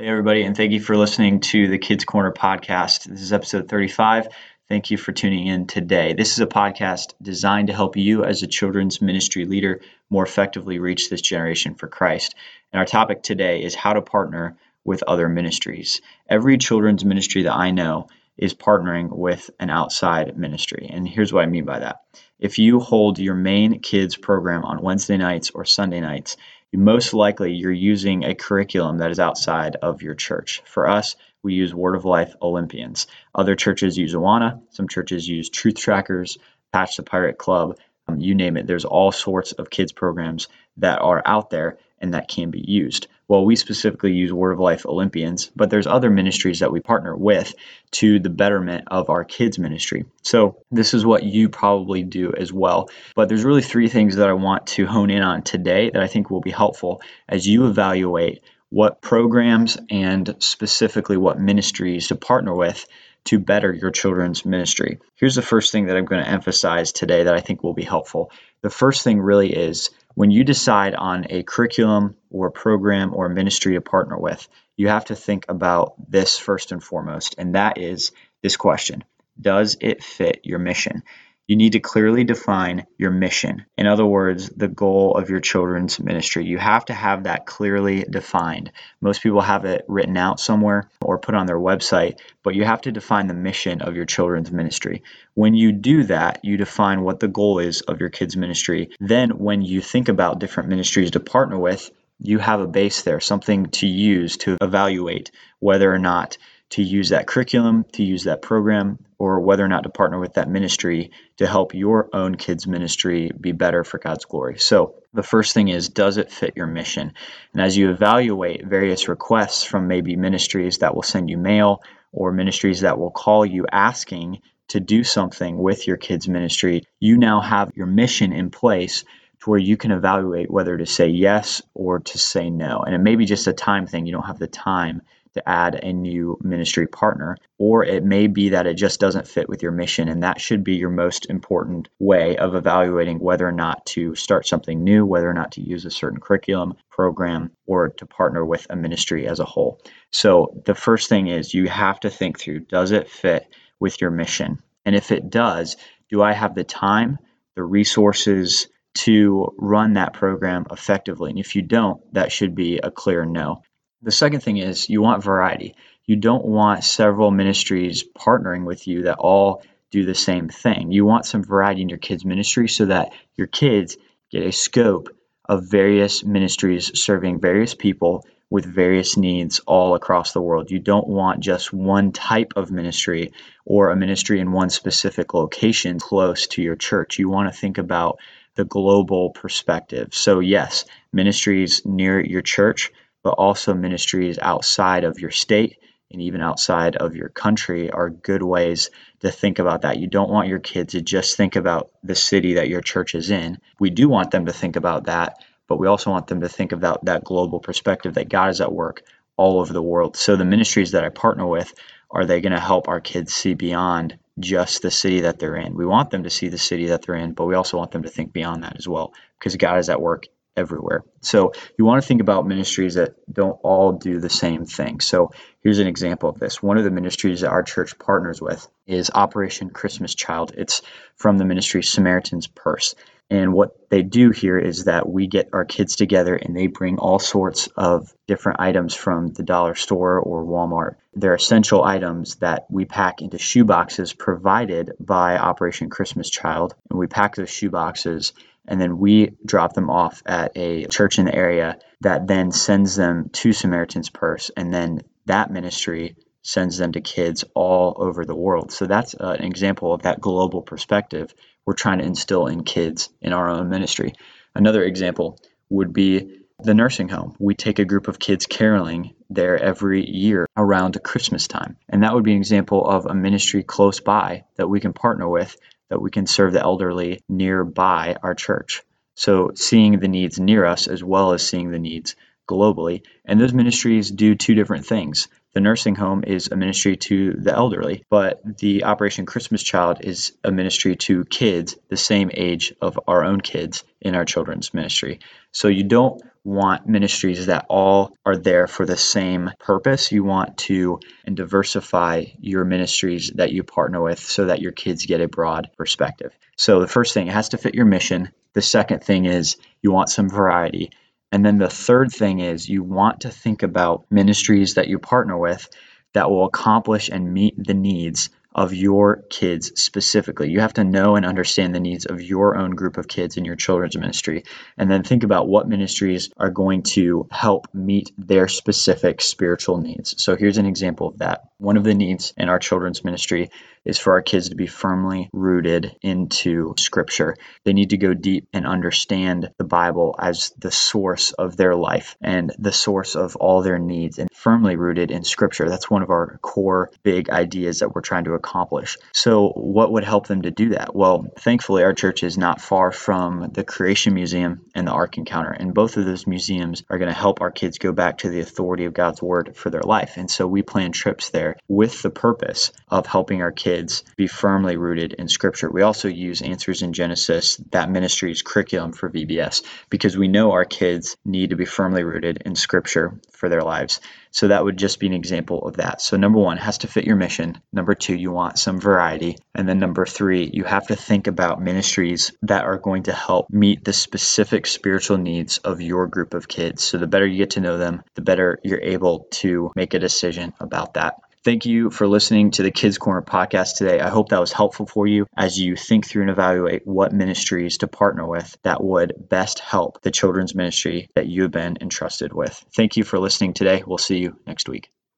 Hey, everybody, and thank you for listening to the Kids Corner podcast. This is episode 35. Thank you for tuning in today. This is a podcast designed to help you, as a children's ministry leader, more effectively reach this generation for Christ. And our topic today is how to partner with other ministries. Every children's ministry that I know is partnering with an outside ministry. And here's what I mean by that. If you hold your main kids program on Wednesday nights or Sunday nights, most likely you're using a curriculum that is outside of your church. For us, we use Word of Life Olympians. Other churches use Awana. Some churches use Truth Trackers, Patch the Pirate Club, um, you name it. There's all sorts of kids programs that are out there and that can be used. Well, we specifically use Word of Life Olympians, but there's other ministries that we partner with to the betterment of our kids ministry. So this is what you probably do as well. But there's really three things that I want to hone in on today that I think will be helpful as you evaluate what programs and specifically what ministries to partner with to better your children's ministry. Here's the first thing that I'm going to emphasize today that I think will be helpful. The first thing really is when you decide on a curriculum or program or ministry to partner with, you have to think about this first and foremost, and that is this question Does it fit your mission? You need to clearly define your mission. In other words, the goal of your children's ministry. You have to have that clearly defined. Most people have it written out somewhere or put on their website, but you have to define the mission of your children's ministry. When you do that, you define what the goal is of your kids' ministry. Then, when you think about different ministries to partner with, you have a base there, something to use to evaluate whether or not to use that curriculum, to use that program, or whether or not to partner with that ministry to help your own kids' ministry be better for God's glory. So, the first thing is, does it fit your mission? And as you evaluate various requests from maybe ministries that will send you mail or ministries that will call you asking to do something with your kids' ministry, you now have your mission in place to where you can evaluate whether to say yes or to say no. And it may be just a time thing, you don't have the time to add a new ministry partner, or it may be that it just doesn't fit with your mission. And that should be your most important way of evaluating whether or not to start something new, whether or not to use a certain curriculum, program, or to partner with a ministry as a whole. So the first thing is you have to think through does it fit with your mission? And if it does, do I have the time, the resources, to run that program effectively. And if you don't, that should be a clear no. The second thing is you want variety. You don't want several ministries partnering with you that all do the same thing. You want some variety in your kids' ministry so that your kids get a scope of various ministries serving various people with various needs all across the world. You don't want just one type of ministry or a ministry in one specific location close to your church. You want to think about the global perspective. So, yes, ministries near your church but also ministries outside of your state and even outside of your country are good ways to think about that. You don't want your kids to just think about the city that your church is in. We do want them to think about that, but we also want them to think about that global perspective that God is at work all over the world. So the ministries that I partner with, are they going to help our kids see beyond just the city that they're in? We want them to see the city that they're in, but we also want them to think beyond that as well because God is at work everywhere. So you want to think about ministries that don't all do the same thing. So here's an example of this. One of the ministries that our church partners with is Operation Christmas Child. It's from the ministry Samaritan's Purse. And what they do here is that we get our kids together and they bring all sorts of different items from the dollar store or Walmart. They're essential items that we pack into shoe boxes provided by Operation Christmas Child. And we pack those shoe boxes and then we drop them off at a church in the area that then sends them to Samaritan's Purse, and then that ministry sends them to kids all over the world. So that's an example of that global perspective we're trying to instill in kids in our own ministry. Another example would be the nursing home. We take a group of kids caroling there every year around Christmas time. And that would be an example of a ministry close by that we can partner with that we can serve the elderly nearby our church. So, seeing the needs near us as well as seeing the needs globally. And those ministries do two different things. The nursing home is a ministry to the elderly, but the Operation Christmas Child is a ministry to kids the same age of our own kids in our children's ministry. So you don't want ministries that all are there for the same purpose. You want to and diversify your ministries that you partner with so that your kids get a broad perspective. So the first thing, it has to fit your mission. The second thing is you want some variety. And then the third thing is you want to think about ministries that you partner with that will accomplish and meet the needs of your kids specifically. You have to know and understand the needs of your own group of kids in your children's ministry. And then think about what ministries are going to help meet their specific spiritual needs. So here's an example of that. One of the needs in our children's ministry is for our kids to be firmly rooted into Scripture. They need to go deep and understand the Bible as the source of their life and the source of all their needs and firmly rooted in Scripture. That's one of our core big ideas that we're trying to accomplish. So, what would help them to do that? Well, thankfully, our church is not far from the Creation Museum and the Ark Encounter, and both of those museums are going to help our kids go back to the authority of God's Word for their life. And so, we plan trips there with the purpose of helping our kids be firmly rooted in Scripture. We also use Answers in Genesis, that ministry's curriculum for VBS, because we know our kids need to be firmly rooted in Scripture for their lives. So that would just be an example of that. So number one has to fit your mission. Number two, you want some variety. And then number three, you have to think about ministries that are going to help meet the specific spiritual needs of your group of kids. So the better you get to know them, the better you're able to make a decision about that. Thank you for listening to the Kids Corner podcast today. I hope that was helpful for you as you think through and evaluate what ministries to partner with that would best help the children's ministry that you have been entrusted with. Thank you for listening today. We'll see you next week.